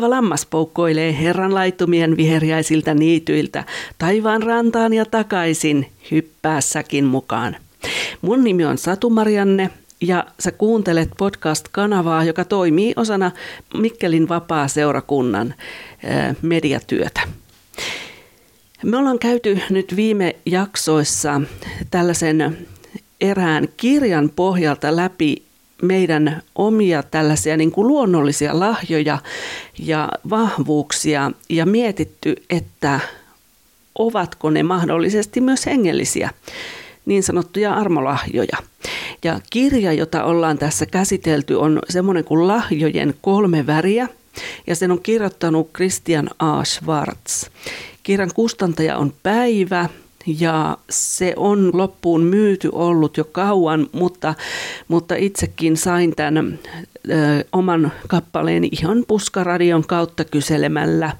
Laukkaava lammas poukkoilee herran laitumien viheriäisiltä niityiltä, taivaan rantaan ja takaisin, hyppäässäkin mukaan. Mun nimi on Satu Marianne ja sä kuuntelet podcast-kanavaa, joka toimii osana Mikkelin vapaa-seurakunnan mediatyötä. Me ollaan käyty nyt viime jaksoissa tällaisen erään kirjan pohjalta läpi meidän omia tällaisia niin kuin luonnollisia lahjoja ja vahvuuksia ja mietitty, että ovatko ne mahdollisesti myös hengellisiä niin sanottuja armolahjoja. Ja kirja, jota ollaan tässä käsitelty, on semmoinen kuin Lahjojen kolme väriä, ja sen on kirjoittanut Christian A. Schwartz. Kirjan kustantaja on Päivä, ja se on loppuun myyty ollut jo kauan, mutta, mutta itsekin sain tämän ö, oman kappaleeni ihan puskaradion kautta kyselemällä.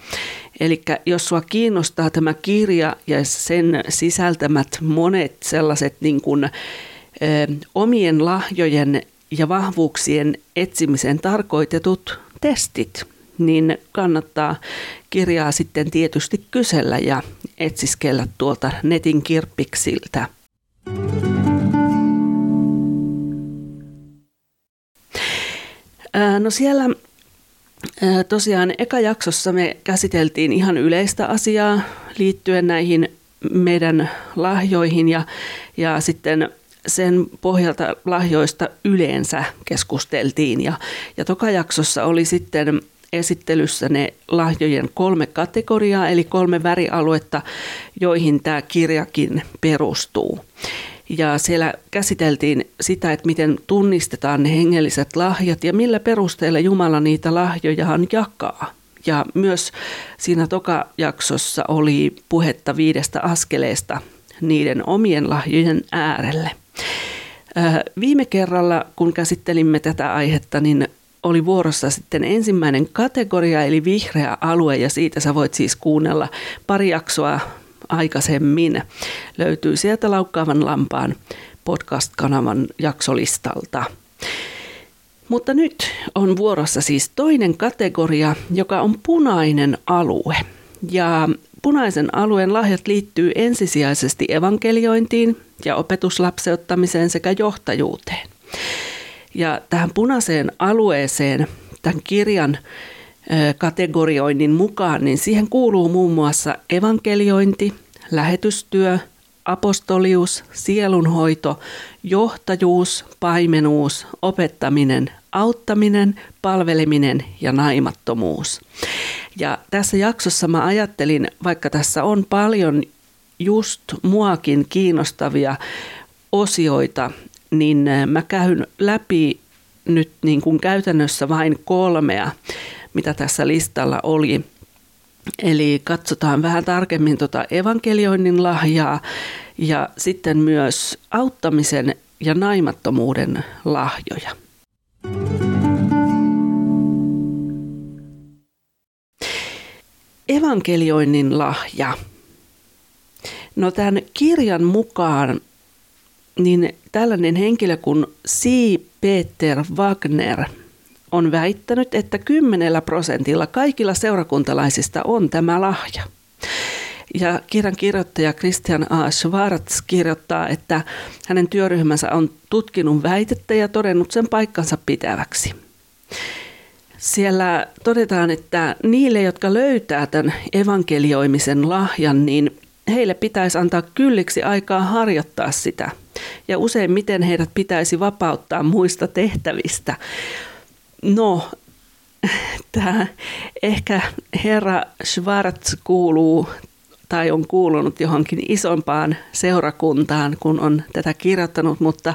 Eli jos sua kiinnostaa tämä kirja ja sen sisältämät monet sellaiset niin kuin, ö, omien lahjojen ja vahvuuksien etsimisen tarkoitetut testit, niin kannattaa kirjaa sitten tietysti kysellä ja etsiskellä tuolta netin kirppiksiltä. No siellä tosiaan eka jaksossa me käsiteltiin ihan yleistä asiaa liittyen näihin meidän lahjoihin ja, ja sitten sen pohjalta lahjoista yleensä keskusteltiin. Ja, ja toka jaksossa oli sitten esittelyssä ne lahjojen kolme kategoriaa, eli kolme värialuetta, joihin tämä kirjakin perustuu. Ja siellä käsiteltiin sitä, että miten tunnistetaan ne hengelliset lahjat ja millä perusteella Jumala niitä lahjojahan jakaa. Ja myös siinä toka jaksossa oli puhetta viidestä askeleesta niiden omien lahjojen äärelle. Viime kerralla, kun käsittelimme tätä aihetta, niin oli vuorossa sitten ensimmäinen kategoria, eli vihreä alue, ja siitä sä voit siis kuunnella pari jaksoa aikaisemmin. Löytyy sieltä Laukkaavan lampaan podcast-kanavan jaksolistalta. Mutta nyt on vuorossa siis toinen kategoria, joka on punainen alue. Ja punaisen alueen lahjat liittyy ensisijaisesti evankeliointiin ja opetuslapseuttamiseen sekä johtajuuteen. Ja tähän punaiseen alueeseen tämän kirjan kategorioinnin mukaan, niin siihen kuuluu muun muassa evankeliointi, lähetystyö, apostolius, sielunhoito, johtajuus, paimenuus, opettaminen, auttaminen, palveleminen ja naimattomuus. Ja tässä jaksossa mä ajattelin, vaikka tässä on paljon just muakin kiinnostavia osioita, niin mä käyn läpi nyt niin kuin käytännössä vain kolmea, mitä tässä listalla oli. Eli katsotaan vähän tarkemmin tuota evankelioinnin lahjaa ja sitten myös auttamisen ja naimattomuuden lahjoja. Evankelioinnin lahja. No tämän kirjan mukaan niin tällainen henkilö kuin C. Peter Wagner on väittänyt, että 10 prosentilla kaikilla seurakuntalaisista on tämä lahja. Ja kirjan kirjoittaja Christian A. Schwartz kirjoittaa, että hänen työryhmänsä on tutkinut väitettä ja todennut sen paikkansa pitäväksi. Siellä todetaan, että niille, jotka löytää tämän evankelioimisen lahjan, niin heille pitäisi antaa kylliksi aikaa harjoittaa sitä. Ja useimmiten heidät pitäisi vapauttaa muista tehtävistä. No, tämä ehkä herra Schwartz kuuluu tai on kuulunut johonkin isompaan seurakuntaan, kun on tätä kirjoittanut, mutta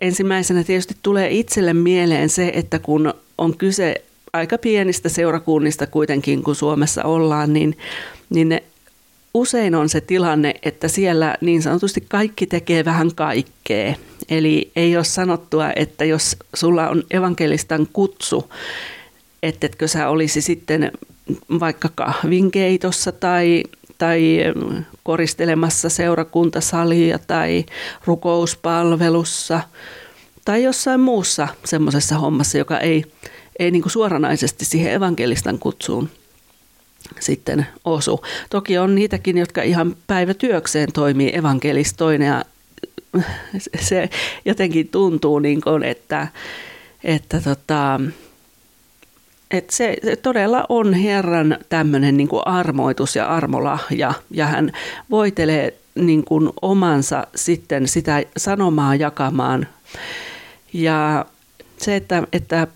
ensimmäisenä tietysti tulee itselle mieleen se, että kun on kyse aika pienistä seurakunnista kuitenkin, kun Suomessa ollaan, niin, niin ne usein on se tilanne, että siellä niin sanotusti kaikki tekee vähän kaikkea. Eli ei ole sanottua, että jos sulla on evankelistan kutsu, ettetkö sä olisi sitten vaikka kahvinkeitossa tai, tai koristelemassa seurakuntasalia tai rukouspalvelussa tai jossain muussa semmoisessa hommassa, joka ei, ei niin suoranaisesti siihen evankelistan kutsuun sitten osu. Toki on niitäkin, jotka ihan päivätyökseen toimii evankelistoina ja se jotenkin tuntuu niin kuin, että, että tota, että se, se todella on Herran tämmöinen niin kuin armoitus ja armolahja ja hän voitelee niin kuin omansa sitten sitä sanomaa jakamaan. Ja se, että, että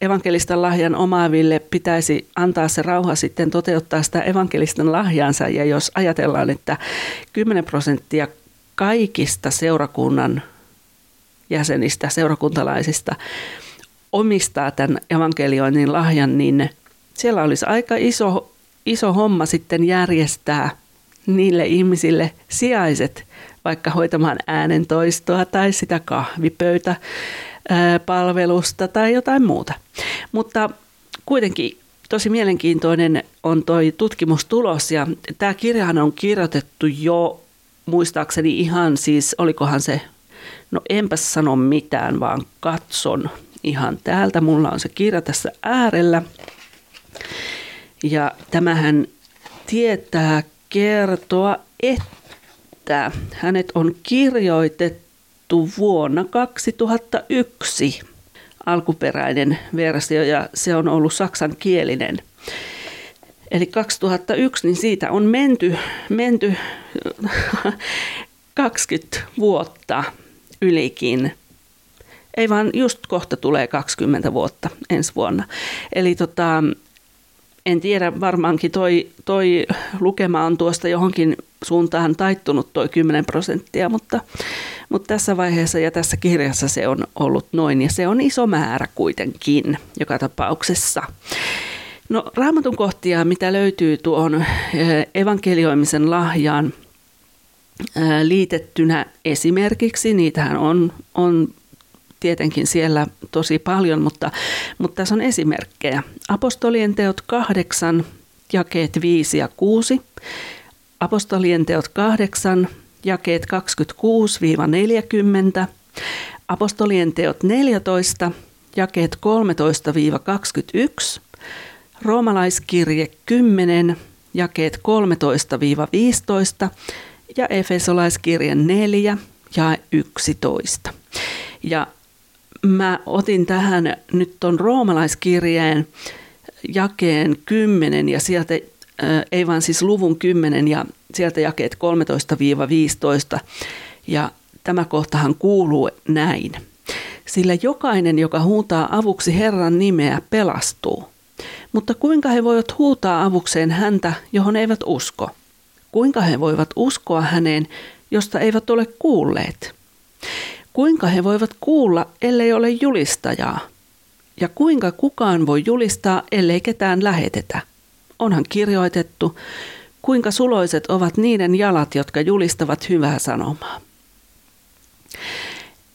evankelistan lahjan omaaville pitäisi antaa se rauha sitten toteuttaa sitä evankelistan lahjansa. Ja jos ajatellaan, että 10 prosenttia kaikista seurakunnan jäsenistä, seurakuntalaisista omistaa tämän evankelioinnin lahjan, niin siellä olisi aika iso, iso homma sitten järjestää niille ihmisille sijaiset vaikka hoitamaan äänentoistoa tai sitä kahvipöytä palvelusta tai jotain muuta. Mutta kuitenkin tosi mielenkiintoinen on toi tutkimustulos ja tämä kirjahan on kirjoitettu jo muistaakseni ihan siis, olikohan se, no enpä sano mitään, vaan katson ihan täältä. Mulla on se kirja tässä äärellä. Ja tämähän tietää kertoa, että hänet on kirjoitettu vuonna 2001 alkuperäinen versio ja se on ollut saksankielinen. Eli 2001, niin siitä on menty, menty 20 vuotta ylikin. Ei vaan just kohta tulee 20 vuotta ensi vuonna. Eli tota, en tiedä, varmaankin toi, toi lukema on tuosta johonkin suuntaan taittunut toi 10 prosenttia, mutta, mutta tässä vaiheessa ja tässä kirjassa se on ollut noin ja se on iso määrä kuitenkin joka tapauksessa. No raamatun kohtia, mitä löytyy tuohon eh, evankelioimisen lahjaan eh, liitettynä esimerkiksi, niitähän on, on tietenkin siellä tosi paljon, mutta, mutta tässä on esimerkkejä. Apostolien teot 8, jakeet 5 ja 6. Apostolien teot 8, jakeet 26-40. Apostolien teot 14, jakeet 13-21. Roomalaiskirje 10, jakeet 13-15 ja Efesolaiskirje 4, ja 11. Ja mä otin tähän nyt tuon roomalaiskirjeen jakeen 10 ja sieltä, ei vaan siis luvun 10 ja sieltä jakeet 13-15 ja tämä kohtahan kuuluu näin. Sillä jokainen, joka huutaa avuksi Herran nimeä, pelastuu. Mutta kuinka he voivat huutaa avukseen häntä, johon eivät usko? Kuinka he voivat uskoa häneen, josta eivät ole kuulleet? Kuinka he voivat kuulla, ellei ole julistajaa? Ja kuinka kukaan voi julistaa, ellei ketään lähetetä? Onhan kirjoitettu, kuinka suloiset ovat niiden jalat, jotka julistavat hyvää sanomaa.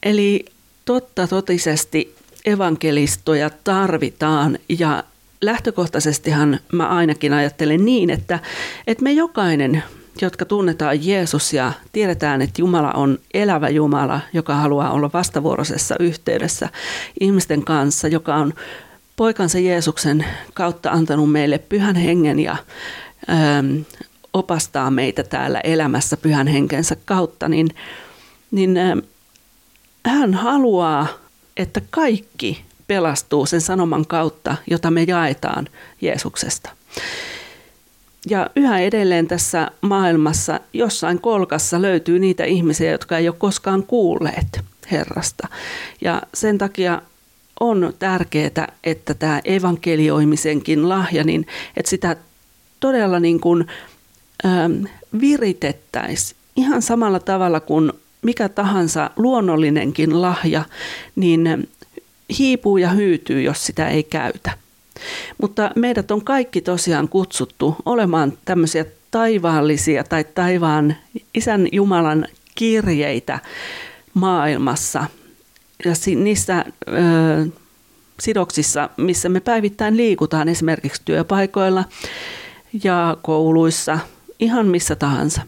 Eli totta totisesti evankelistoja tarvitaan ja lähtökohtaisestihan mä ainakin ajattelen niin, että, että me jokainen jotka tunnetaan Jeesus ja tiedetään, että Jumala on elävä Jumala, joka haluaa olla vastavuoroisessa yhteydessä ihmisten kanssa, joka on poikansa Jeesuksen kautta antanut meille pyhän hengen ja ähm, opastaa meitä täällä elämässä pyhän henkensä kautta, niin, niin ähm, hän haluaa, että kaikki pelastuu sen sanoman kautta, jota me jaetaan Jeesuksesta. Ja yhä edelleen tässä maailmassa jossain kolkassa löytyy niitä ihmisiä, jotka ei ole koskaan kuulleet Herrasta. Ja sen takia on tärkeää, että tämä evankelioimisenkin lahja, niin että sitä todella niin kuin, ähm, viritettäisiin ihan samalla tavalla kuin mikä tahansa luonnollinenkin lahja, niin hiipuu ja hyytyy, jos sitä ei käytä. Mutta meidät on kaikki tosiaan kutsuttu olemaan tämmöisiä taivaallisia tai taivaan isän Jumalan kirjeitä maailmassa ja niissä ö, sidoksissa, missä me päivittäin liikutaan esimerkiksi työpaikoilla ja kouluissa, ihan missä tahansa.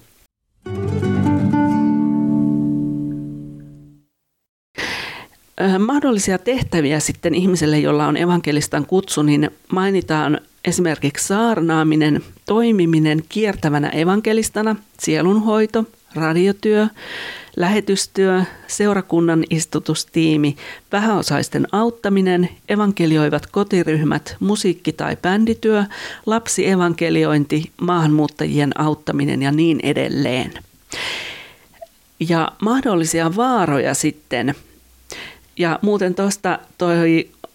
Mahdollisia tehtäviä sitten ihmiselle, jolla on evankelistan kutsu, niin mainitaan esimerkiksi saarnaaminen, toimiminen kiertävänä evankelistana, sielunhoito, radiotyö, lähetystyö, seurakunnan istutustiimi, vähäosaisten auttaminen, evankelioivat kotiryhmät, musiikki- tai bändityö, lapsievankeliointi, maahanmuuttajien auttaminen ja niin edelleen. Ja mahdollisia vaaroja sitten. Ja muuten tuosta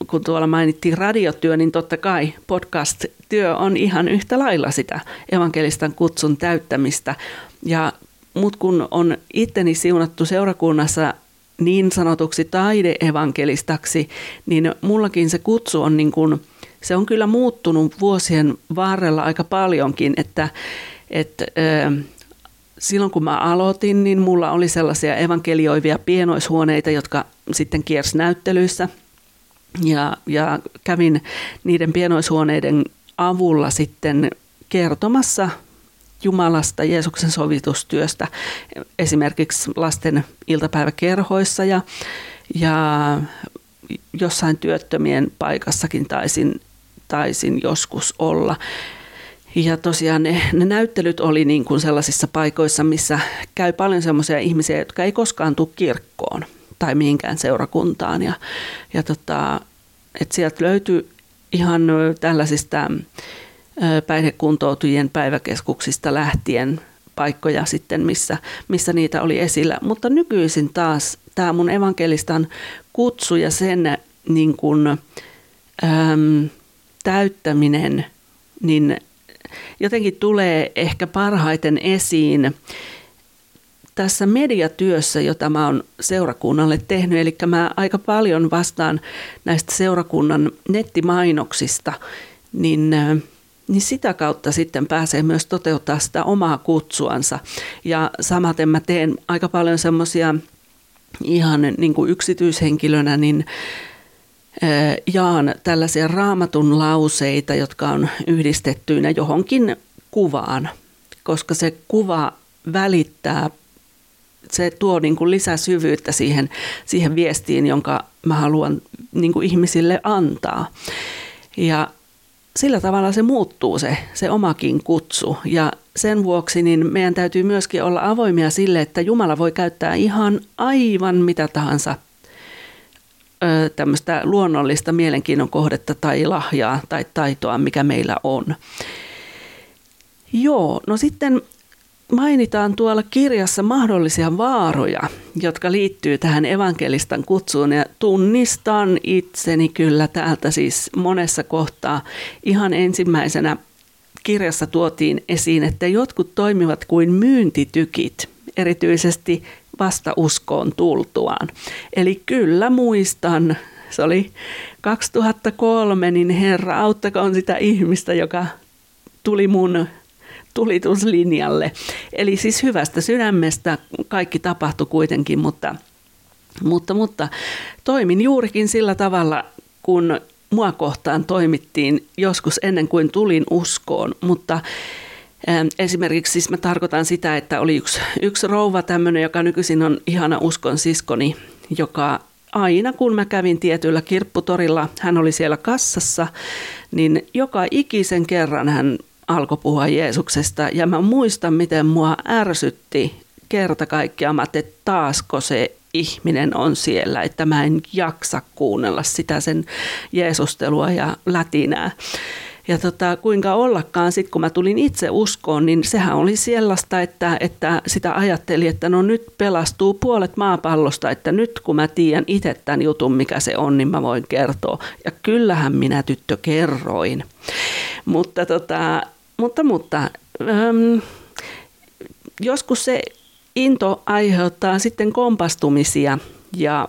kun tuolla mainittiin radiotyö, niin totta kai podcast-työ on ihan yhtä lailla sitä evankelistan kutsun täyttämistä. Ja mut kun on itteni siunattu seurakunnassa niin sanotuksi taideevankelistaksi, niin mullakin se kutsu on niin kuin, se on kyllä muuttunut vuosien varrella aika paljonkin, että, että silloin kun mä aloitin, niin mulla oli sellaisia evankelioivia pienoishuoneita, jotka sitten kiersi näyttelyissä. Ja, ja kävin niiden pienoishuoneiden avulla sitten kertomassa Jumalasta, Jeesuksen sovitustyöstä, esimerkiksi lasten iltapäiväkerhoissa ja, ja jossain työttömien paikassakin taisin, taisin joskus olla. Ja tosiaan ne, ne näyttelyt oli niin kuin sellaisissa paikoissa, missä käy paljon sellaisia ihmisiä, jotka ei koskaan tule kirkkoon tai mihinkään seurakuntaan. Ja, ja tota, et sieltä löytyi ihan tällaisista päihdekuntoutujien päiväkeskuksista lähtien paikkoja sitten, missä, missä niitä oli esillä. Mutta nykyisin taas tämä mun evankelistan kutsu ja sen niin kuin, äm, täyttäminen, niin jotenkin tulee ehkä parhaiten esiin tässä mediatyössä, jota mä oon seurakunnalle tehnyt. Eli mä aika paljon vastaan näistä seurakunnan nettimainoksista, niin niin sitä kautta sitten pääsee myös toteuttaa sitä omaa kutsuansa. Ja samaten mä teen aika paljon semmoisia ihan niin kuin yksityishenkilönä, niin jaan tällaisia raamatun lauseita, jotka on yhdistettyinä johonkin kuvaan, koska se kuva välittää, se tuo niin kuin lisäsyvyyttä siihen, siihen viestiin, jonka mä haluan niin kuin ihmisille antaa. Ja sillä tavalla se muuttuu se, se omakin kutsu. Ja sen vuoksi niin meidän täytyy myöskin olla avoimia sille, että Jumala voi käyttää ihan aivan mitä tahansa tämmöistä luonnollista mielenkiinnon kohdetta tai lahjaa tai taitoa, mikä meillä on. Joo, no sitten mainitaan tuolla kirjassa mahdollisia vaaroja, jotka liittyy tähän evankelistan kutsuun ja tunnistan itseni kyllä täältä siis monessa kohtaa. Ihan ensimmäisenä kirjassa tuotiin esiin, että jotkut toimivat kuin myyntitykit, erityisesti vasta uskoon tultuaan. Eli kyllä muistan, se oli 2003, niin Herra auttakoon sitä ihmistä, joka tuli mun tulituslinjalle. Eli siis hyvästä sydämestä kaikki tapahtui kuitenkin, mutta, mutta, mutta toimin juurikin sillä tavalla, kun mua kohtaan toimittiin joskus ennen kuin tulin uskoon, mutta Esimerkiksi siis mä tarkoitan sitä, että oli yksi, yksi rouva tämmöinen, joka nykyisin on ihana uskon siskoni, joka aina kun mä kävin tietyllä kirpputorilla, hän oli siellä kassassa, niin joka ikisen kerran hän alkoi puhua Jeesuksesta. Ja mä muistan, miten mua ärsytti kerta kaikkiaan, että taasko se ihminen on siellä, että mä en jaksa kuunnella sitä sen Jeesustelua ja lätinää. Ja tota, kuinka ollakaan, sitten kun mä tulin itse uskoon, niin sehän oli sellaista, että, että sitä ajatteli, että no nyt pelastuu puolet maapallosta, että nyt kun mä tiedän itse tämän jutun, mikä se on, niin mä voin kertoa. Ja kyllähän minä tyttö kerroin. Mutta tota, mutta, mutta äm, joskus se into aiheuttaa sitten kompastumisia ja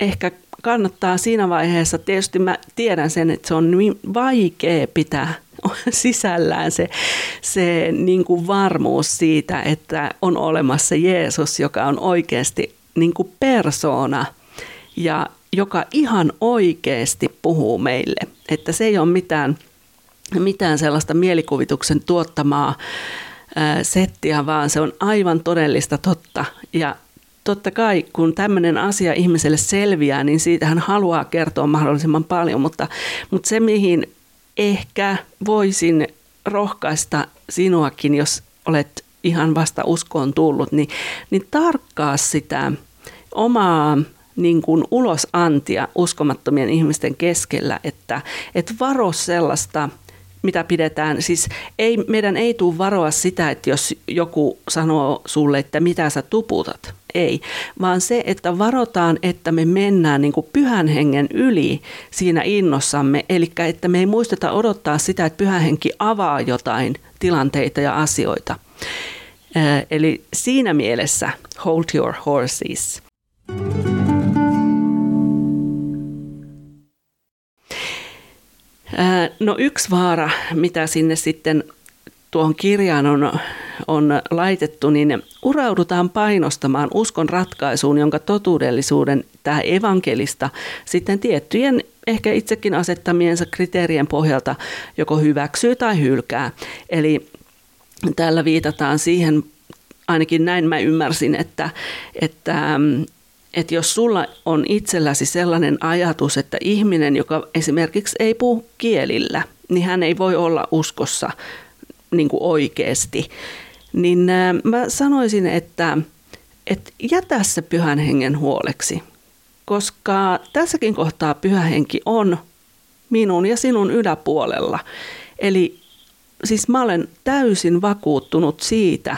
ehkä kannattaa siinä vaiheessa, tietysti mä tiedän sen, että se on niin vaikea pitää sisällään se, se niin kuin varmuus siitä, että on olemassa Jeesus, joka on oikeasti niin kuin persoona ja joka ihan oikeasti puhuu meille. Että se ei ole mitään – mitään sellaista mielikuvituksen tuottamaa settiä, vaan se on aivan todellista totta. Ja totta kai kun tämmöinen asia ihmiselle selviää, niin siitä hän haluaa kertoa mahdollisimman paljon, mutta, mutta se mihin ehkä voisin rohkaista sinuakin, jos olet ihan vasta uskoon tullut, niin, niin tarkkaa sitä omaa niin kuin ulosantia uskomattomien ihmisten keskellä, että et varo sellaista, mitä pidetään, siis ei, meidän ei tule varoa sitä, että jos joku sanoo sulle, että mitä sä tuputat, ei, vaan se, että varotaan, että me mennään niin kuin pyhän hengen yli siinä innossamme, eli että me ei muisteta odottaa sitä, että pyhä henki avaa jotain tilanteita ja asioita. Eli siinä mielessä hold your horses. No yksi vaara, mitä sinne sitten tuohon kirjaan on, on laitettu, niin uraudutaan painostamaan uskon ratkaisuun, jonka totuudellisuuden tämä evankelista sitten tiettyjen ehkä itsekin asettamiensa kriteerien pohjalta joko hyväksyy tai hylkää. Eli täällä viitataan siihen, ainakin näin mä ymmärsin, että, että että jos sulla on itselläsi sellainen ajatus, että ihminen, joka esimerkiksi ei puhu kielillä, niin hän ei voi olla uskossa niin kuin oikeasti, niin mä sanoisin, että, että jätä se pyhän hengen huoleksi, koska tässäkin kohtaa pyhä henki on minun ja sinun yläpuolella. Eli siis mä olen täysin vakuuttunut siitä,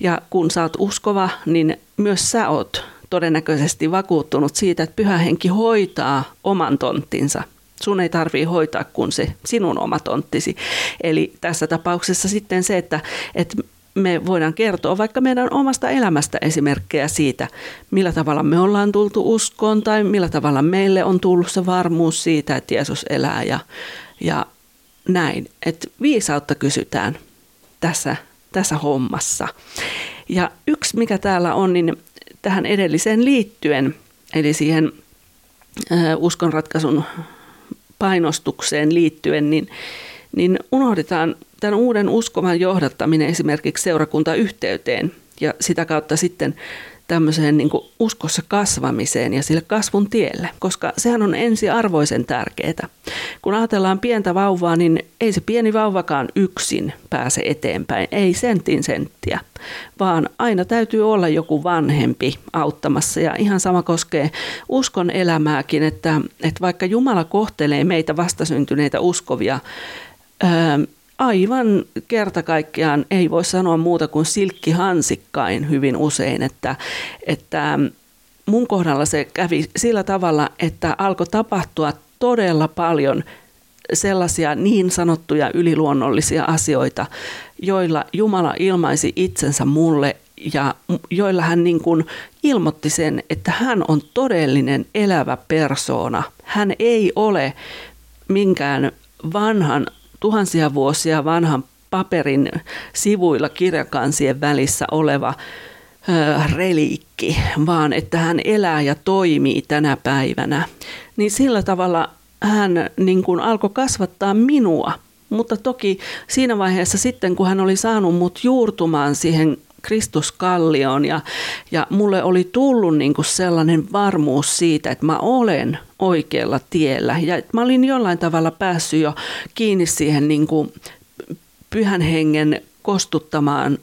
ja kun sä oot uskova, niin myös sä oot todennäköisesti vakuuttunut siitä, että pyhä henki hoitaa oman tonttinsa. Sun ei tarvii hoitaa kuin se sinun oma tonttisi. Eli tässä tapauksessa sitten se, että, että me voidaan kertoa vaikka meidän omasta elämästä esimerkkejä siitä, millä tavalla me ollaan tultu uskoon tai millä tavalla meille on tullut se varmuus siitä, että Jeesus elää ja, ja näin. Että viisautta kysytään tässä, tässä hommassa. Ja yksi, mikä täällä on, niin tähän edelliseen liittyen, eli siihen uskonratkaisun painostukseen liittyen, niin, niin unohdetaan tämän uuden uskovan johdattaminen esimerkiksi seurakuntayhteyteen ja sitä kautta sitten tämmöiseen niin uskossa kasvamiseen ja sille kasvun tielle, koska sehän on ensiarvoisen tärkeää. Kun ajatellaan pientä vauvaa, niin ei se pieni vauvakaan yksin pääse eteenpäin, ei sentin senttiä, vaan aina täytyy olla joku vanhempi auttamassa ja ihan sama koskee uskon elämääkin, että, että vaikka Jumala kohtelee meitä vastasyntyneitä uskovia, aivan kerta kaikkiaan ei voi sanoa muuta kuin silkkihansikkain hyvin usein, että, että mun kohdalla se kävi sillä tavalla, että alkoi tapahtua todella paljon sellaisia niin sanottuja yliluonnollisia asioita, joilla Jumala ilmaisi itsensä mulle ja joilla hän niin kuin ilmoitti sen, että hän on todellinen elävä persoona. Hän ei ole minkään vanhan tuhansia vuosia vanhan paperin sivuilla kirjakansien välissä oleva reliikki, vaan että hän elää ja toimii tänä päivänä. Niin sillä tavalla hän niin kuin alkoi kasvattaa minua. Mutta toki siinä vaiheessa sitten, kun hän oli saanut mut juurtumaan siihen Kristuskallioon ja, ja mulle oli tullut niin kuin sellainen varmuus siitä, että mä olen oikealla tiellä. Ja mä olin jollain tavalla päässyt jo kiinni siihen niin kuin pyhän hengen kostuttamaan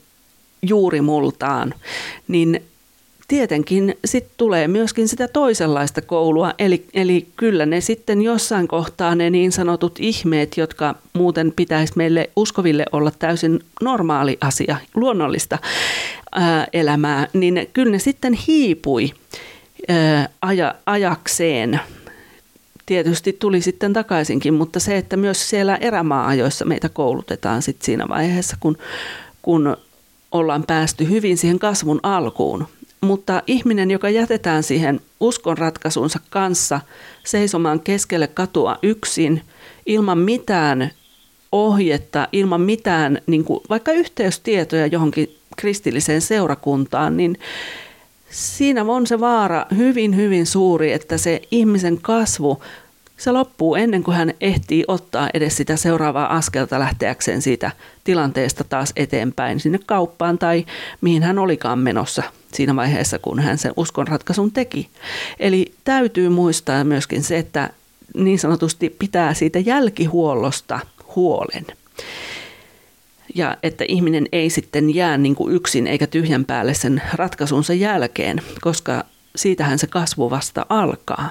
juurimultaan, niin tietenkin sitten tulee myöskin sitä toisenlaista koulua, eli, eli kyllä ne sitten jossain kohtaa ne niin sanotut ihmeet, jotka muuten pitäisi meille uskoville olla täysin normaali asia, luonnollista ää, elämää, niin kyllä ne sitten hiipui ää, aja, ajakseen. Tietysti tuli sitten takaisinkin, mutta se, että myös siellä erämaa-ajoissa meitä koulutetaan sitten siinä vaiheessa, kun, kun ollaan päästy hyvin siihen kasvun alkuun, mutta ihminen, joka jätetään siihen uskonratkaisunsa kanssa seisomaan keskelle katua yksin, ilman mitään ohjetta, ilman mitään niin kuin vaikka yhteystietoja johonkin kristilliseen seurakuntaan, niin siinä on se vaara hyvin, hyvin suuri, että se ihmisen kasvu, se loppuu ennen kuin hän ehtii ottaa edes sitä seuraavaa askelta lähteäkseen siitä tilanteesta taas eteenpäin sinne kauppaan tai mihin hän olikaan menossa siinä vaiheessa, kun hän sen uskonratkaisun teki. Eli täytyy muistaa myöskin se, että niin sanotusti pitää siitä jälkihuollosta huolen. Ja että ihminen ei sitten jää niin kuin yksin eikä tyhjän päälle sen ratkaisunsa jälkeen, koska siitähän se kasvu vasta alkaa.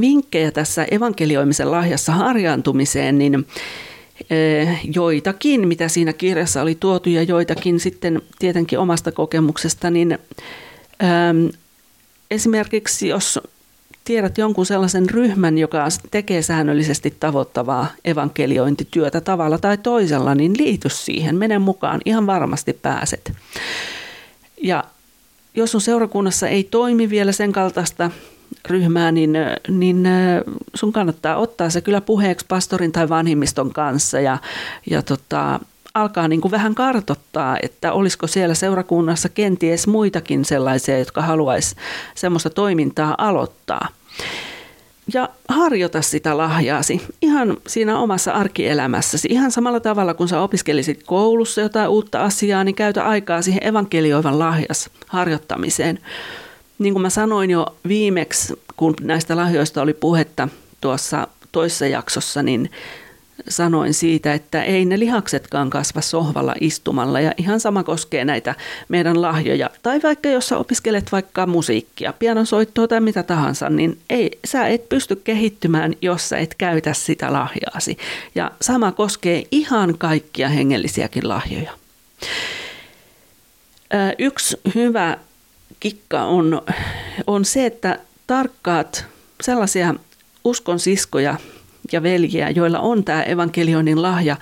Vinkkejä tässä evankelioimisen lahjassa harjaantumiseen, niin joitakin, mitä siinä kirjassa oli tuotu ja joitakin sitten tietenkin omasta kokemuksesta, niin ehm, esimerkiksi jos tiedät jonkun sellaisen ryhmän, joka tekee säännöllisesti tavoittavaa evankeliointityötä tavalla tai toisella, niin liity siihen, mene mukaan, ihan varmasti pääset. Ja jos sun seurakunnassa ei toimi vielä sen kaltaista ryhmää, niin, niin sun kannattaa ottaa se kyllä puheeksi pastorin tai vanhimmiston kanssa ja, ja tota, alkaa niin kuin vähän kartottaa, että olisiko siellä seurakunnassa kenties muitakin sellaisia, jotka haluaisi semmoista toimintaa aloittaa. Ja harjoita sitä lahjaasi ihan siinä omassa arkielämässäsi. Ihan samalla tavalla kun sä opiskelisit koulussa jotain uutta asiaa, niin käytä aikaa siihen evankelioivan lahjas harjoittamiseen. Niin kuin mä sanoin jo viimeksi, kun näistä lahjoista oli puhetta tuossa toisessa jaksossa, niin sanoin siitä, että ei ne lihaksetkaan kasva sohvalla istumalla ja ihan sama koskee näitä meidän lahjoja. Tai vaikka jos sä opiskelet vaikka musiikkia, pianosoittoa tai mitä tahansa, niin ei, sä et pysty kehittymään, jos sä et käytä sitä lahjaasi. Ja sama koskee ihan kaikkia hengellisiäkin lahjoja. Yksi hyvä kikka on, on se, että tarkkaat sellaisia uskon siskoja ja veljiä, joilla on tämä evankelioinnin lahja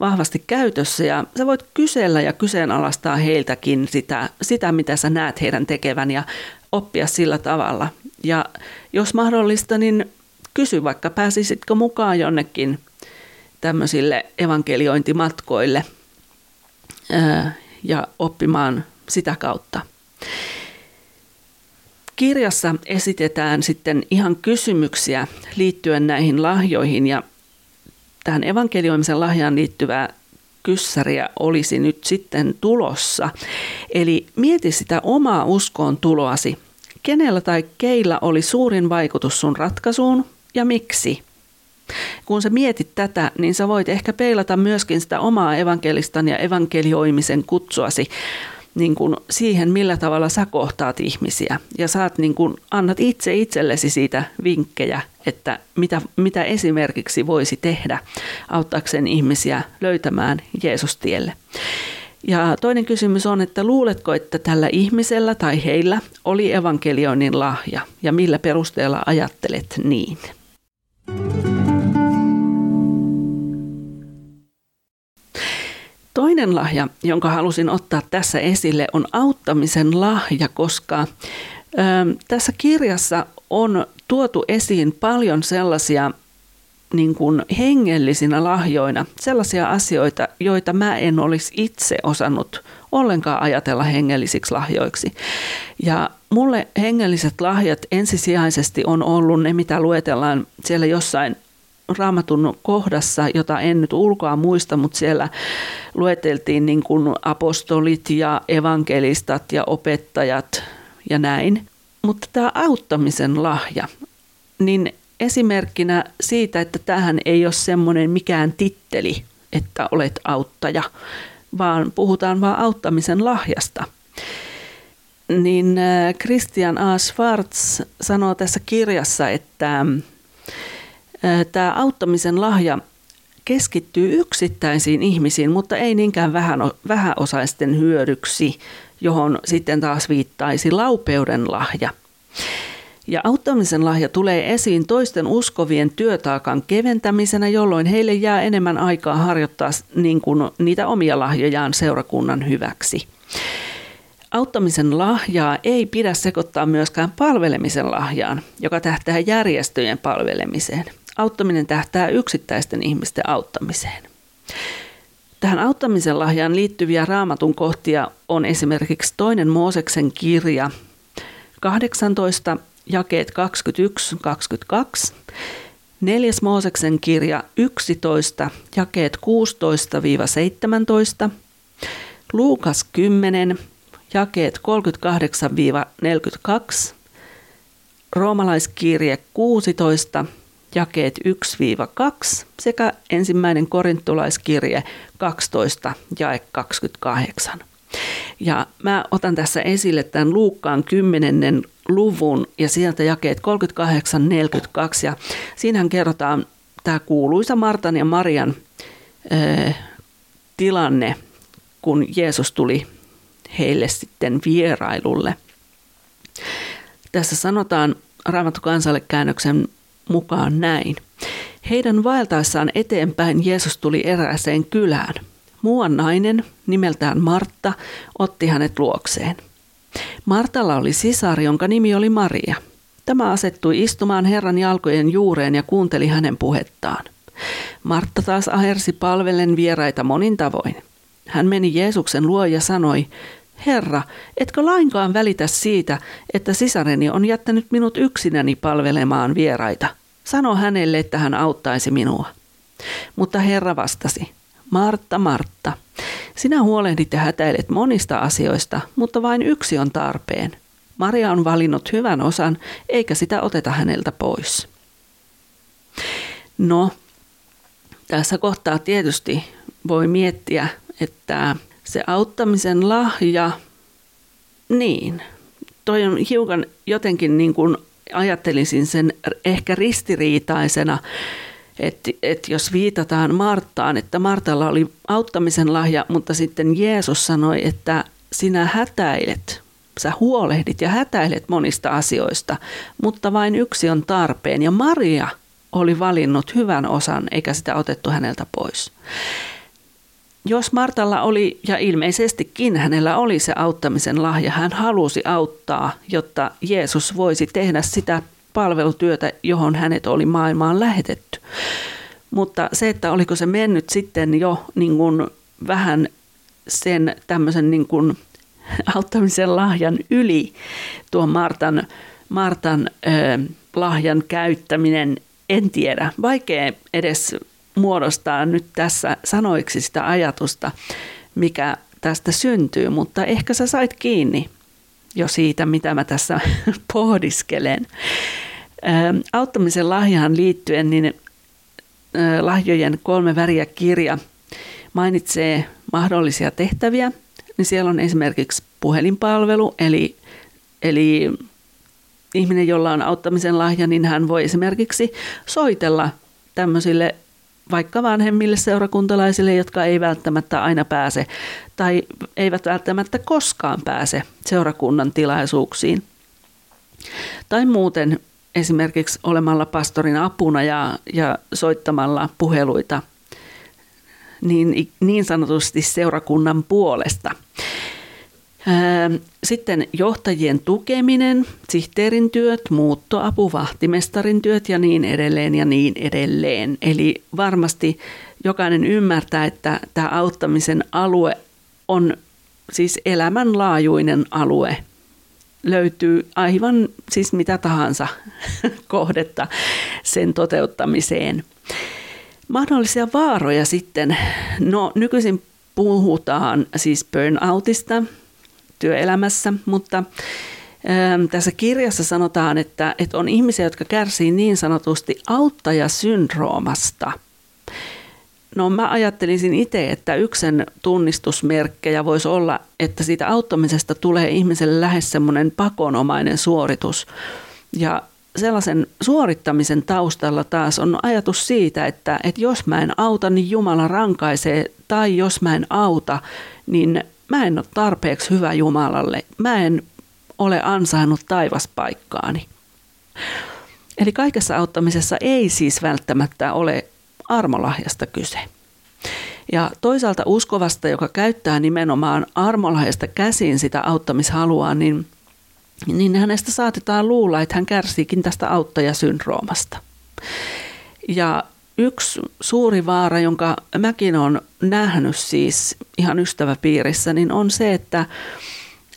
vahvasti käytössä. Ja sä voit kysellä ja kyseenalaistaa heiltäkin sitä, sitä, mitä sä näet heidän tekevän ja oppia sillä tavalla. Ja jos mahdollista, niin kysy vaikka pääsisitkö mukaan jonnekin tämmöisille evankeliointimatkoille ja oppimaan sitä kautta kirjassa esitetään sitten ihan kysymyksiä liittyen näihin lahjoihin ja tähän evankelioimisen lahjaan liittyvää kyssäriä olisi nyt sitten tulossa. Eli mieti sitä omaa uskoon tuloasi. Kenellä tai keillä oli suurin vaikutus sun ratkaisuun ja miksi? Kun sä mietit tätä, niin sä voit ehkä peilata myöskin sitä omaa evankelistan ja evankelioimisen kutsuasi niin kuin siihen, millä tavalla sä kohtaat ihmisiä. Ja saat niin kuin, annat itse itsellesi siitä vinkkejä, että mitä, mitä esimerkiksi voisi tehdä auttaakseen ihmisiä löytämään Jeesustielle. Ja toinen kysymys on, että luuletko, että tällä ihmisellä tai heillä oli evankelioinnin lahja ja millä perusteella ajattelet niin? Toinen lahja, jonka halusin ottaa tässä esille, on auttamisen lahja, koska ö, tässä kirjassa on tuotu esiin paljon sellaisia niin kuin hengellisinä lahjoina, sellaisia asioita, joita mä en olisi itse osannut ollenkaan ajatella hengellisiksi lahjoiksi. Ja mulle hengelliset lahjat ensisijaisesti on ollut ne, mitä luetellaan siellä jossain raamatun kohdassa, jota en nyt ulkoa muista, mutta siellä lueteltiin niin kuin apostolit ja evankelistat ja opettajat ja näin. Mutta tämä auttamisen lahja, niin esimerkkinä siitä, että tähän ei ole semmoinen mikään titteli, että olet auttaja, vaan puhutaan vaan auttamisen lahjasta. Niin äh, Christian A. Schwartz sanoo tässä kirjassa, että tämä auttamisen lahja keskittyy yksittäisiin ihmisiin, mutta ei niinkään vähän, vähäosaisten hyödyksi, johon sitten taas viittaisi laupeuden lahja. Ja auttamisen lahja tulee esiin toisten uskovien työtaakan keventämisenä, jolloin heille jää enemmän aikaa harjoittaa niin kuin niitä omia lahjojaan seurakunnan hyväksi. Auttamisen lahjaa ei pidä sekoittaa myöskään palvelemisen lahjaan, joka tähtää järjestöjen palvelemiseen – Auttaminen tähtää yksittäisten ihmisten auttamiseen. Tähän auttamisen lahjaan liittyviä raamatun kohtia on esimerkiksi toinen Mooseksen kirja 18, jakeet 21-22, Neljäs Mooseksen kirja 11, jakeet 16-17. Luukas 10, jakeet 38-42. Roomalaiskirje 16, jakeet 1-2 sekä ensimmäinen korintulaiskirje 12, jae 28. Ja mä otan tässä esille tämän Luukkaan 10. luvun ja sieltä jakeet 38-42 ja siinähän kerrotaan tämä kuuluisa Martan ja Marian ö, tilanne, kun Jeesus tuli heille sitten vierailulle. Tässä sanotaan Raamattu kansalle käännöksen mukaan näin. Heidän vaeltaessaan eteenpäin Jeesus tuli erääseen kylään. Muuan nainen, nimeltään Martta, otti hänet luokseen. Martalla oli sisar, jonka nimi oli Maria. Tämä asettui istumaan Herran jalkojen juureen ja kuunteli hänen puhettaan. Martta taas ahersi palvellen vieraita monin tavoin. Hän meni Jeesuksen luo ja sanoi, Herra, etkö lainkaan välitä siitä, että sisareni on jättänyt minut yksinäni palvelemaan vieraita? Sano hänelle, että hän auttaisi minua. Mutta Herra vastasi, Martta, Martta, sinä huolehdit ja hätäilet monista asioista, mutta vain yksi on tarpeen. Maria on valinnut hyvän osan, eikä sitä oteta häneltä pois. No, tässä kohtaa tietysti voi miettiä, että se auttamisen lahja, niin, toi on hiukan jotenkin niin kuin ajattelisin sen ehkä ristiriitaisena, että, että jos viitataan Marttaan, että Martalla oli auttamisen lahja, mutta sitten Jeesus sanoi, että sinä hätäilet, sä huolehdit ja hätäilet monista asioista, mutta vain yksi on tarpeen. Ja Maria oli valinnut hyvän osan, eikä sitä otettu häneltä pois. Jos Martalla oli, ja ilmeisestikin hänellä oli se auttamisen lahja, hän halusi auttaa, jotta Jeesus voisi tehdä sitä palvelutyötä, johon hänet oli maailmaan lähetetty. Mutta se, että oliko se mennyt sitten jo niin kuin vähän sen tämmöisen niin kuin auttamisen lahjan yli tuon Martan, Martan lahjan käyttäminen, en tiedä. Vaikea edes muodostaa nyt tässä sanoiksi sitä ajatusta, mikä tästä syntyy, mutta ehkä sä sait kiinni jo siitä, mitä mä tässä pohdiskelen. Auttamisen lahjahan liittyen, niin lahjojen kolme väriä kirja mainitsee mahdollisia tehtäviä, niin siellä on esimerkiksi puhelinpalvelu, eli, eli ihminen, jolla on auttamisen lahja, niin hän voi esimerkiksi soitella tämmöisille vaikka vanhemmille seurakuntalaisille, jotka ei välttämättä aina pääse tai eivät välttämättä koskaan pääse seurakunnan tilaisuuksiin. Tai muuten esimerkiksi olemalla pastorin apuna ja, ja soittamalla puheluita niin, niin sanotusti seurakunnan puolesta. Sitten johtajien tukeminen, sihteerin työt, muuttoapu, vahtimestarin työt ja niin edelleen ja niin edelleen. Eli varmasti jokainen ymmärtää, että tämä auttamisen alue on siis elämänlaajuinen alue. Löytyy aivan siis mitä tahansa kohdetta sen toteuttamiseen. Mahdollisia vaaroja sitten. No nykyisin puhutaan siis burnoutista, työelämässä, mutta ähm, tässä kirjassa sanotaan, että, että on ihmisiä, jotka kärsii niin sanotusti auttajasyndroomasta. No mä ajattelisin itse, että yksen tunnistusmerkkejä voisi olla, että siitä auttamisesta tulee ihmiselle lähes semmoinen pakonomainen suoritus. Ja sellaisen suorittamisen taustalla taas on ajatus siitä, että, että jos mä en auta, niin Jumala rankaisee, tai jos mä en auta, niin mä en ole tarpeeksi hyvä Jumalalle, mä en ole ansainnut taivaspaikkaani. Eli kaikessa auttamisessa ei siis välttämättä ole armolahjasta kyse. Ja toisaalta uskovasta, joka käyttää nimenomaan armolahjasta käsin sitä auttamishalua, niin, niin hänestä saatetaan luulla, että hän kärsiikin tästä auttajasyndroomasta. Ja yksi suuri vaara, jonka mäkin olen nähnyt siis ihan ystäväpiirissä, niin on se, että,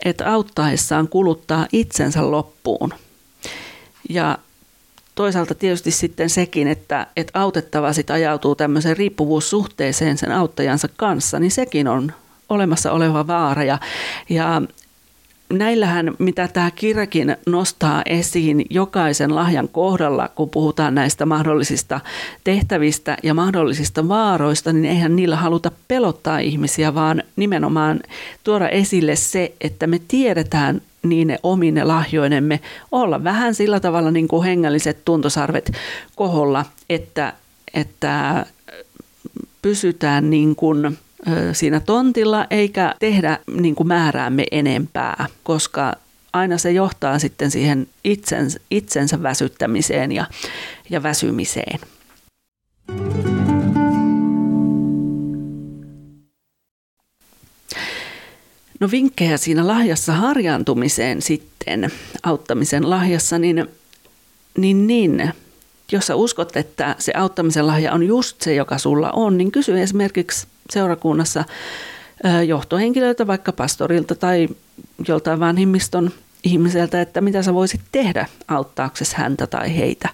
että auttaessaan kuluttaa itsensä loppuun. Ja toisaalta tietysti sitten sekin, että, että autettava sit ajautuu tämmöiseen riippuvuussuhteeseen sen auttajansa kanssa, niin sekin on olemassa oleva vaara. Ja, ja näillähän, mitä tämä kirjakin nostaa esiin jokaisen lahjan kohdalla, kun puhutaan näistä mahdollisista tehtävistä ja mahdollisista vaaroista, niin eihän niillä haluta pelottaa ihmisiä, vaan nimenomaan tuoda esille se, että me tiedetään niin ne omine lahjoinemme olla vähän sillä tavalla niin kuin hengälliset tuntosarvet koholla, että, että pysytään niin kuin siinä tontilla eikä tehdä niin kuin määräämme enempää, koska aina se johtaa sitten siihen itsensä, itsensä väsyttämiseen ja, ja väsymiseen. No vinkkejä siinä lahjassa harjaantumiseen sitten, auttamisen lahjassa, niin, niin, niin jos sä uskot, että se auttamisen lahja on just se, joka sulla on, niin kysy esimerkiksi seurakunnassa johtohenkilöiltä, vaikka pastorilta tai joltain vanhimmiston ihmiseltä, että mitä sä voisit tehdä auttaaksesi häntä tai heitä.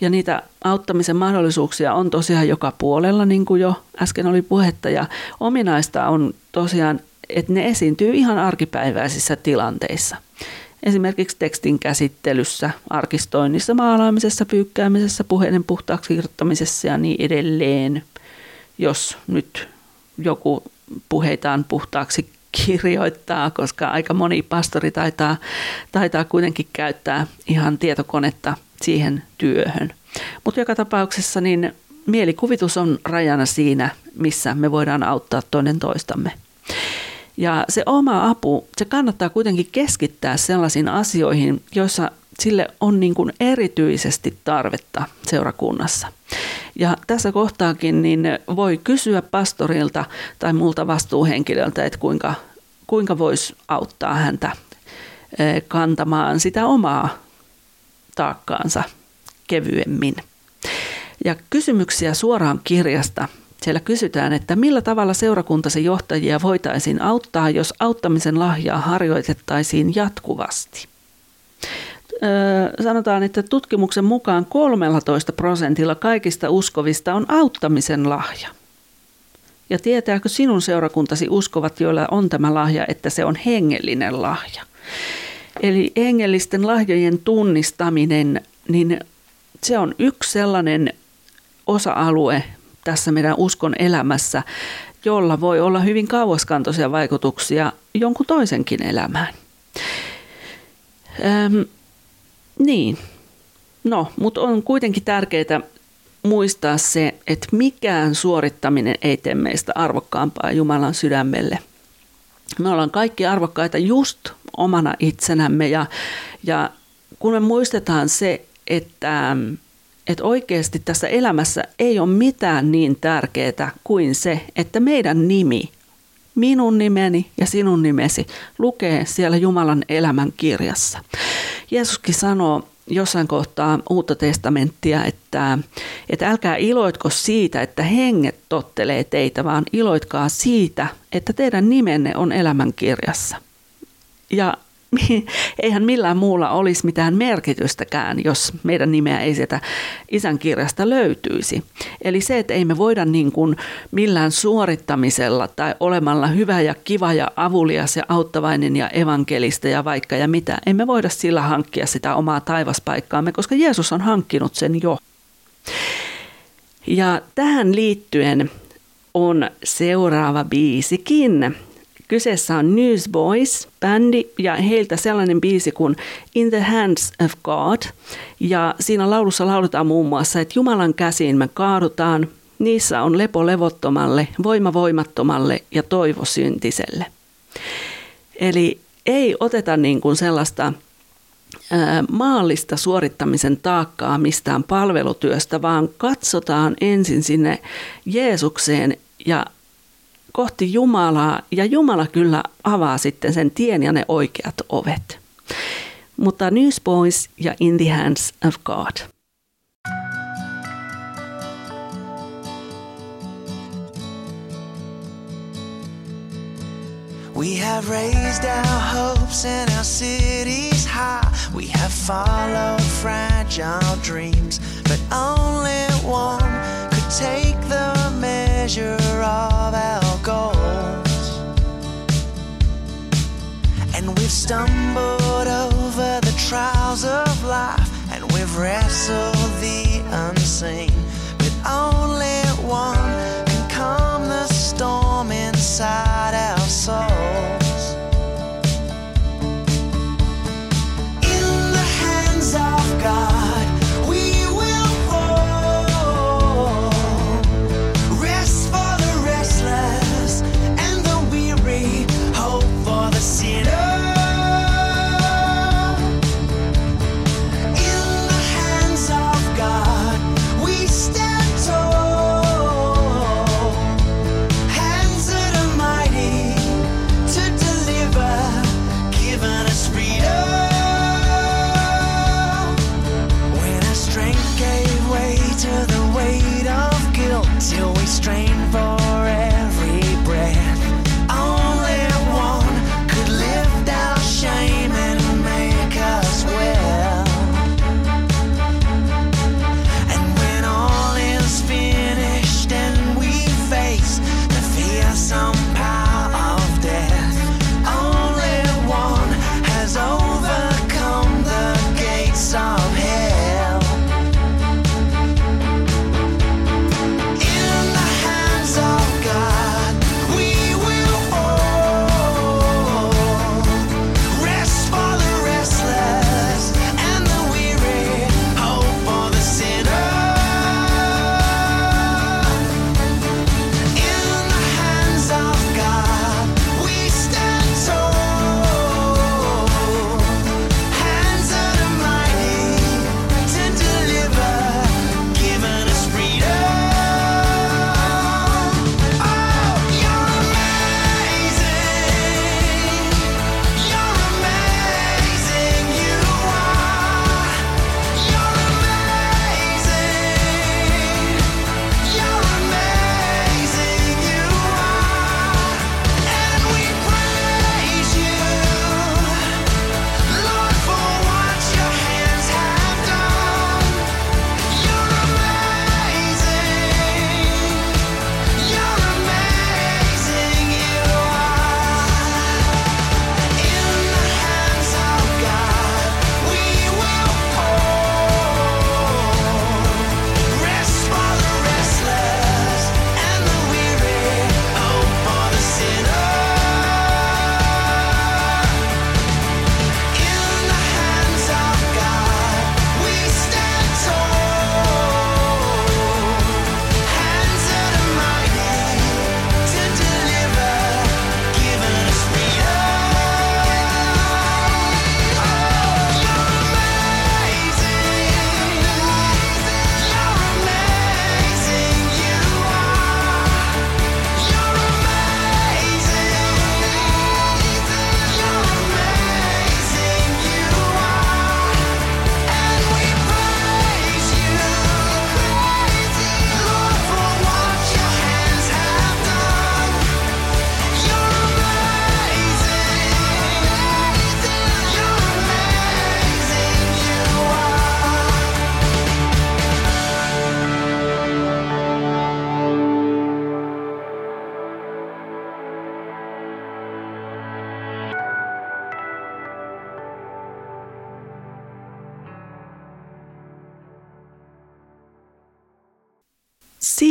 Ja niitä auttamisen mahdollisuuksia on tosiaan joka puolella, niin kuin jo äsken oli puhetta. Ja ominaista on tosiaan, että ne esiintyy ihan arkipäiväisissä tilanteissa. Esimerkiksi tekstin käsittelyssä, arkistoinnissa, maalaamisessa, pyykkäämisessä, puheiden puhtaaksi kirjoittamisessa ja niin edelleen. Jos nyt joku puheitaan puhtaaksi kirjoittaa, koska aika moni pastori taitaa, taitaa kuitenkin käyttää ihan tietokonetta siihen työhön. Mutta joka tapauksessa niin mielikuvitus on rajana siinä, missä me voidaan auttaa toinen toistamme. Ja se oma apu, se kannattaa kuitenkin keskittää sellaisiin asioihin, joissa sille on niin kuin erityisesti tarvetta seurakunnassa. Ja tässä kohtaakin niin voi kysyä pastorilta tai multa vastuuhenkilöltä, että kuinka, kuinka voisi auttaa häntä e, kantamaan sitä omaa taakkaansa kevyemmin. Ja kysymyksiä suoraan kirjasta siellä kysytään, että millä tavalla seurakuntasi johtajia voitaisiin auttaa, jos auttamisen lahjaa harjoitettaisiin jatkuvasti. Sanotaan, että tutkimuksen mukaan 13 prosentilla kaikista uskovista on auttamisen lahja. Ja tietääkö sinun seurakuntasi uskovat, joilla on tämä lahja, että se on hengellinen lahja? Eli hengellisten lahjojen tunnistaminen, niin se on yksi sellainen osa-alue, tässä meidän uskon elämässä, jolla voi olla hyvin kauaskantoisia vaikutuksia jonkun toisenkin elämään. Öm, niin, no, mutta on kuitenkin tärkeää muistaa se, että mikään suorittaminen ei tee meistä arvokkaampaa Jumalan sydämelle. Me ollaan kaikki arvokkaita just omana itsenämme ja, ja kun me muistetaan se, että että oikeasti tässä elämässä ei ole mitään niin tärkeää kuin se, että meidän nimi, minun nimeni ja sinun nimesi, lukee siellä Jumalan elämän kirjassa. Jeesuskin sanoo jossain kohtaa uutta testamenttia, että, että älkää iloitko siitä, että henget tottelee teitä, vaan iloitkaa siitä, että teidän nimenne on elämän kirjassa. Ja eihän millään muulla olisi mitään merkitystäkään, jos meidän nimeä ei sieltä isän kirjasta löytyisi. Eli se, että ei me voida niin kuin millään suorittamisella tai olemalla hyvä ja kiva ja avulias ja auttavainen ja evankelista ja vaikka ja mitä, emme voida sillä hankkia sitä omaa taivaspaikkaamme, koska Jeesus on hankkinut sen jo. Ja tähän liittyen on seuraava biisikin. Kyseessä on Newsboys-bändi ja heiltä sellainen biisi kuin In the Hands of God. Ja siinä laulussa lauletaan muun muassa, että Jumalan käsiin me kaadutaan, niissä on lepo levottomalle, voima voimattomalle ja toivo syntiselle. Eli ei oteta niin kuin sellaista maallista suorittamisen taakkaa mistään palvelutyöstä, vaan katsotaan ensin sinne Jeesukseen ja kohti Jumalaa ja Jumala kyllä avaa sitten sen tien ja ne oikeat ovet. Mutta Newsboys ja In the Hands of God. We have raised our hopes and our cities high. We have followed fragile dreams, but only one could take the measure of our stumbled over the trials of life, and we've wrestled the unseen. But only one can calm the storm inside.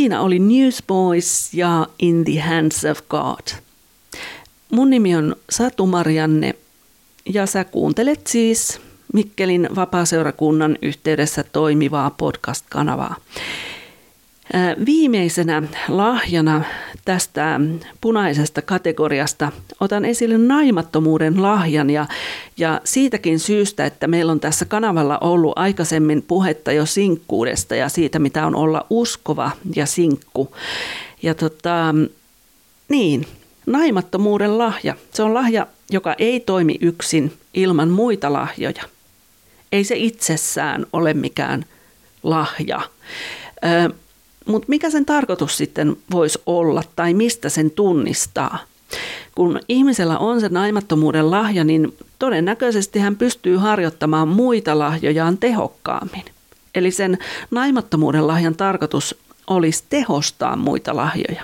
Siinä oli Newsboys ja In the Hands of God. Mun nimi on Satu Marianne ja sä kuuntelet siis Mikkelin vapaaseurakunnan yhteydessä toimivaa podcast-kanavaa. Viimeisenä lahjana tästä punaisesta kategoriasta otan esille naimattomuuden lahjan ja, ja siitäkin syystä, että meillä on tässä kanavalla ollut aikaisemmin puhetta jo sinkkuudesta ja siitä, mitä on olla uskova ja sinkku. Ja tota, niin, naimattomuuden lahja. Se on lahja, joka ei toimi yksin ilman muita lahjoja. Ei se itsessään ole mikään lahja. Öö, mutta mikä sen tarkoitus sitten voisi olla tai mistä sen tunnistaa? Kun ihmisellä on sen naimattomuuden lahja, niin todennäköisesti hän pystyy harjoittamaan muita lahjojaan tehokkaammin. Eli sen naimattomuuden lahjan tarkoitus olisi tehostaa muita lahjoja.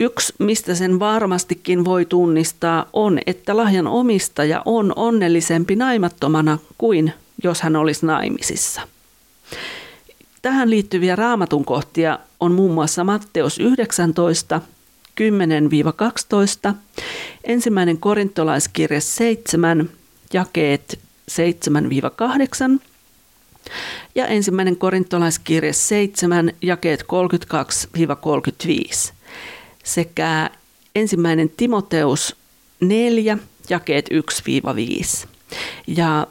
Yksi, mistä sen varmastikin voi tunnistaa, on, että lahjan omistaja on onnellisempi naimattomana kuin jos hän olisi naimisissa – Tähän liittyviä raamatun kohtia on muun muassa Matteus 19, 10-12, ensimmäinen korintolaiskirje 7, jakeet 7-8 ja ensimmäinen korintolaiskirje 7, jakeet 32-35 sekä ensimmäinen Timoteus 4, jakeet 1-5. Ja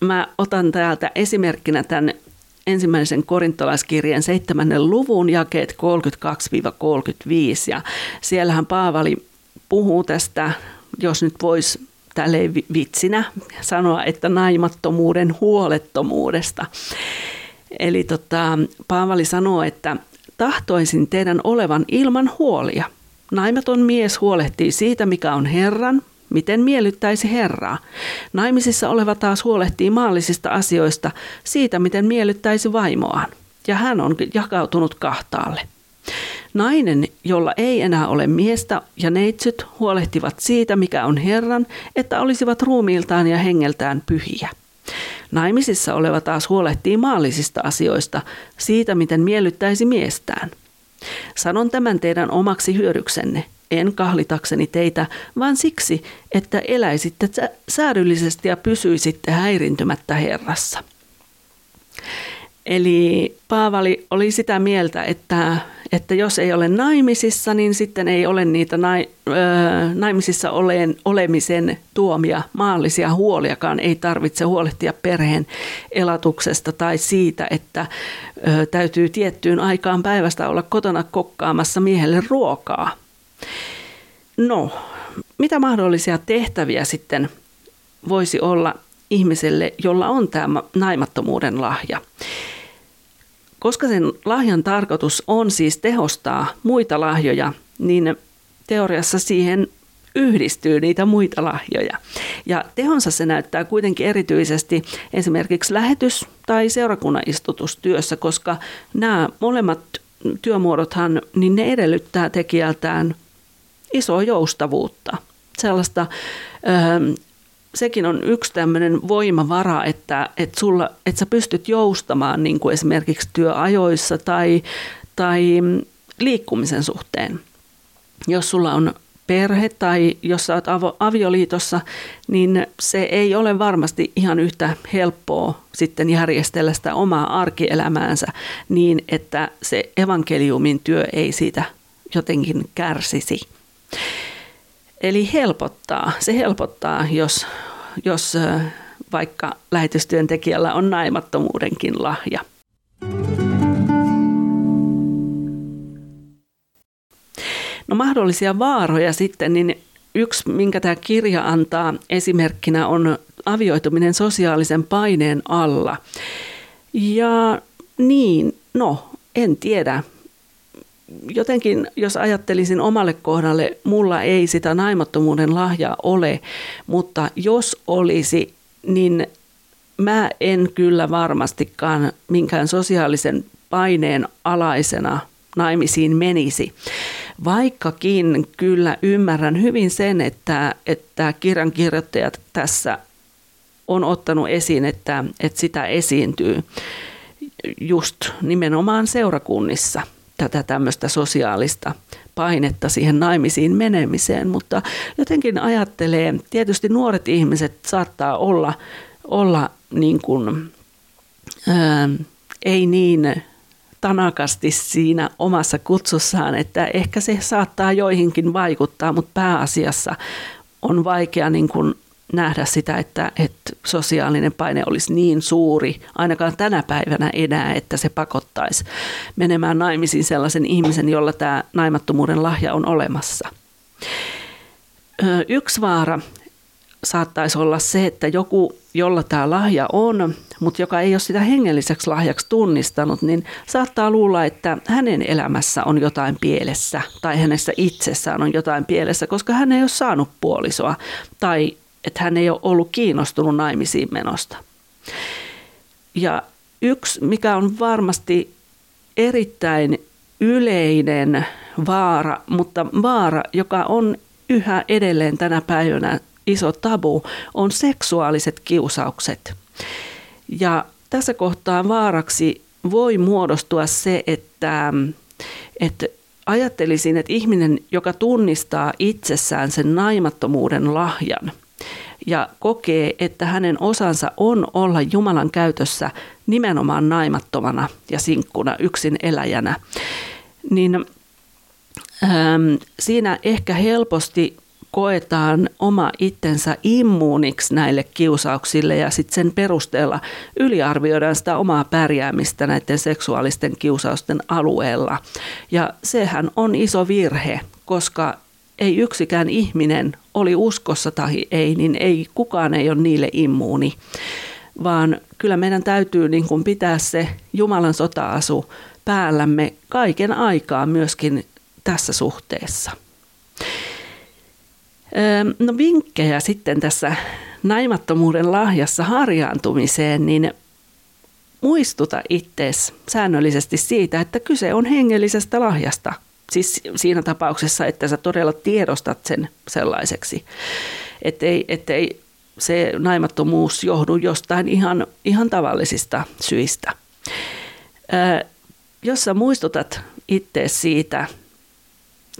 mä otan täältä esimerkkinä tämän ensimmäisen korintolaiskirjeen seitsemännen luvun jakeet 32-35 ja siellähän Paavali puhuu tästä, jos nyt voisi tälleen vitsinä sanoa, että naimattomuuden huolettomuudesta. Eli tota, Paavali sanoo, että tahtoisin teidän olevan ilman huolia. Naimaton mies huolehtii siitä, mikä on Herran, miten miellyttäisi Herraa. Naimisissa oleva taas huolehtii maallisista asioista, siitä miten miellyttäisi vaimoaan. Ja hän on jakautunut kahtaalle. Nainen, jolla ei enää ole miestä ja neitsyt, huolehtivat siitä, mikä on Herran, että olisivat ruumiiltaan ja hengeltään pyhiä. Naimisissa oleva taas huolehtii maallisista asioista, siitä miten miellyttäisi miestään. Sanon tämän teidän omaksi hyödyksenne, en kahlitakseni teitä, vaan siksi, että eläisitte säädyllisesti ja pysyisitte häirintymättä Herrassa. Eli Paavali oli sitä mieltä, että, että jos ei ole naimisissa, niin sitten ei ole niitä nai, ö, naimisissa oleen, olemisen tuomia maallisia huoliakaan. Ei tarvitse huolehtia perheen elatuksesta tai siitä, että ö, täytyy tiettyyn aikaan päivästä olla kotona kokkaamassa miehelle ruokaa. No, mitä mahdollisia tehtäviä sitten voisi olla ihmiselle, jolla on tämä naimattomuuden lahja? Koska sen lahjan tarkoitus on siis tehostaa muita lahjoja, niin teoriassa siihen yhdistyy niitä muita lahjoja. Ja tehonsa se näyttää kuitenkin erityisesti esimerkiksi lähetys- tai seurakunnan istutustyössä, koska nämä molemmat työmuodothan, niin ne edellyttää tekijältään isoa joustavuutta. Sellaista, öö, sekin on yksi tämmöinen voimavara, että, että, sulla, että sä pystyt joustamaan niin kuin esimerkiksi työajoissa tai, tai liikkumisen suhteen. Jos sulla on perhe tai jos sä oot avioliitossa, niin se ei ole varmasti ihan yhtä helppoa sitten järjestellä sitä omaa arkielämäänsä niin, että se evankeliumin työ ei siitä jotenkin kärsisi. Eli helpottaa. Se helpottaa, jos, jos vaikka lähetystyöntekijällä on naimattomuudenkin lahja. No mahdollisia vaaroja sitten, niin yksi, minkä tämä kirja antaa esimerkkinä, on avioituminen sosiaalisen paineen alla. Ja niin, no, en tiedä jotenkin, jos ajattelisin omalle kohdalle, mulla ei sitä naimattomuuden lahjaa ole, mutta jos olisi, niin mä en kyllä varmastikaan minkään sosiaalisen paineen alaisena naimisiin menisi. Vaikkakin kyllä ymmärrän hyvin sen, että, että kirjankirjoittajat tässä on ottanut esiin, että, että sitä esiintyy just nimenomaan seurakunnissa – tätä tämmöistä sosiaalista painetta siihen naimisiin menemiseen, mutta jotenkin ajattelee, tietysti nuoret ihmiset saattaa olla, olla niin kuin, ää, ei niin tanakasti siinä omassa kutsussaan, että ehkä se saattaa joihinkin vaikuttaa, mutta pääasiassa on vaikea niin kuin nähdä sitä, että, että sosiaalinen paine olisi niin suuri, ainakaan tänä päivänä enää, että se pakottaisi menemään naimisiin sellaisen ihmisen, jolla tämä naimattomuuden lahja on olemassa. Yksi vaara saattaisi olla se, että joku, jolla tämä lahja on, mutta joka ei ole sitä hengelliseksi lahjaksi tunnistanut, niin saattaa luulla, että hänen elämässä on jotain pielessä tai hänessä itsessään on jotain pielessä, koska hän ei ole saanut puolisoa tai että hän ei ole ollut kiinnostunut naimisiin menosta. Ja yksi, mikä on varmasti erittäin yleinen vaara, mutta vaara, joka on yhä edelleen tänä päivänä iso tabu, on seksuaaliset kiusaukset. Ja tässä kohtaa vaaraksi voi muodostua se, että, että ajattelisin, että ihminen, joka tunnistaa itsessään sen naimattomuuden lahjan ja kokee, että hänen osansa on olla Jumalan käytössä nimenomaan naimattomana ja sinkkuna, yksin eläjänä, niin ähm, siinä ehkä helposti koetaan oma itsensä immuuniksi näille kiusauksille ja sitten sen perusteella yliarvioidaan sitä omaa pärjäämistä näiden seksuaalisten kiusausten alueella. Ja sehän on iso virhe, koska ei yksikään ihminen, oli uskossa tai ei, niin ei kukaan ei ole niille immuuni, vaan kyllä meidän täytyy niin kuin pitää se Jumalan sota-asu päällämme kaiken aikaa myöskin tässä suhteessa. No vinkkejä sitten tässä naimattomuuden lahjassa harjaantumiseen, niin muistuta ittees säännöllisesti siitä, että kyse on hengellisestä lahjasta. Siis siinä tapauksessa, että sä todella tiedostat sen sellaiseksi. Ettei, ettei se naimattomuus johdu jostain ihan, ihan tavallisista syistä. Ää, jos sä muistutat itse siitä,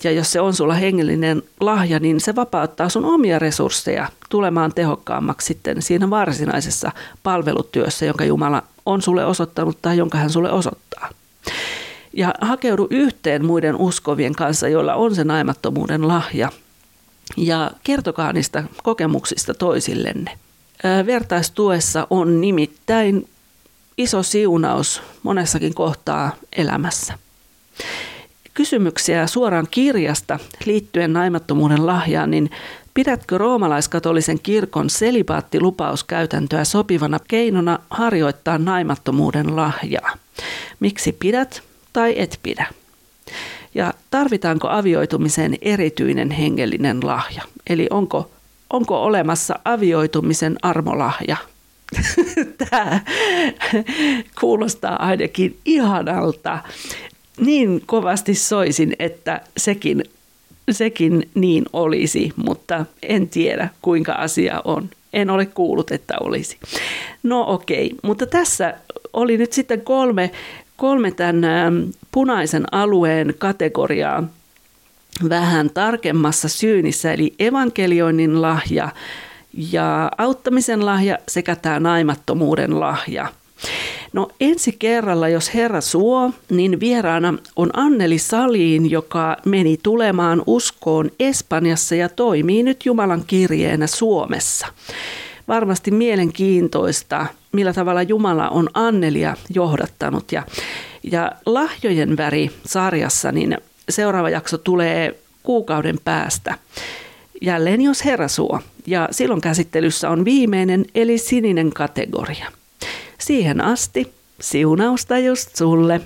ja jos se on sulla hengellinen lahja, niin se vapauttaa sun omia resursseja tulemaan tehokkaammaksi sitten siinä varsinaisessa palvelutyössä, jonka Jumala on sulle osoittanut tai jonka hän sulle osoittaa. Ja hakeudu yhteen muiden uskovien kanssa, joilla on se naimattomuuden lahja. Ja kertokaa niistä kokemuksista toisillenne. Vertaistuessa on nimittäin iso siunaus monessakin kohtaa elämässä kysymyksiä suoraan kirjasta liittyen naimattomuuden lahjaan, niin pidätkö roomalaiskatolisen kirkon selibaattilupauskäytäntöä sopivana keinona harjoittaa naimattomuuden lahjaa? Miksi pidät tai et pidä? Ja tarvitaanko avioitumiseen erityinen hengellinen lahja? Eli onko, onko olemassa avioitumisen armolahja? Tämä kuulostaa ainakin ihanalta niin kovasti soisin, että sekin, sekin niin olisi, mutta en tiedä kuinka asia on. En ole kuullut, että olisi. No okei, mutta tässä oli nyt sitten kolme, kolme tämän ähm, punaisen alueen kategoriaa vähän tarkemmassa syynissä, eli evankelioinnin lahja ja auttamisen lahja sekä tämä naimattomuuden lahja – No ensi kerralla, jos Herra suo, niin vieraana on Anneli Saliin, joka meni tulemaan uskoon Espanjassa ja toimii nyt Jumalan kirjeenä Suomessa. Varmasti mielenkiintoista, millä tavalla Jumala on Annelia johdattanut. Ja, ja Lahjojen väri sarjassa, niin seuraava jakso tulee kuukauden päästä. Jälleen jos Herra suo. Ja silloin käsittelyssä on viimeinen eli sininen kategoria. Siihen asti siunausta just sulle.